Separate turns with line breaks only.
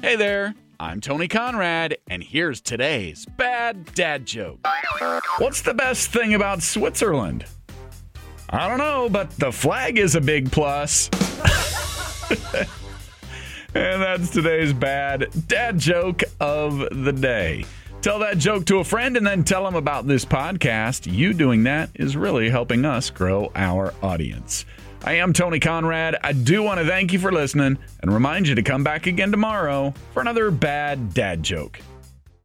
Hey there, I'm Tony Conrad, and here's today's bad dad joke. What's the best thing about Switzerland? I don't know, but the flag is a big plus. and that's today's bad dad joke of the day. Tell that joke to a friend and then tell them about this podcast. You doing that is really helping us grow our audience. I am Tony Conrad. I do want to thank you for listening and remind you to come back again tomorrow for another bad dad joke.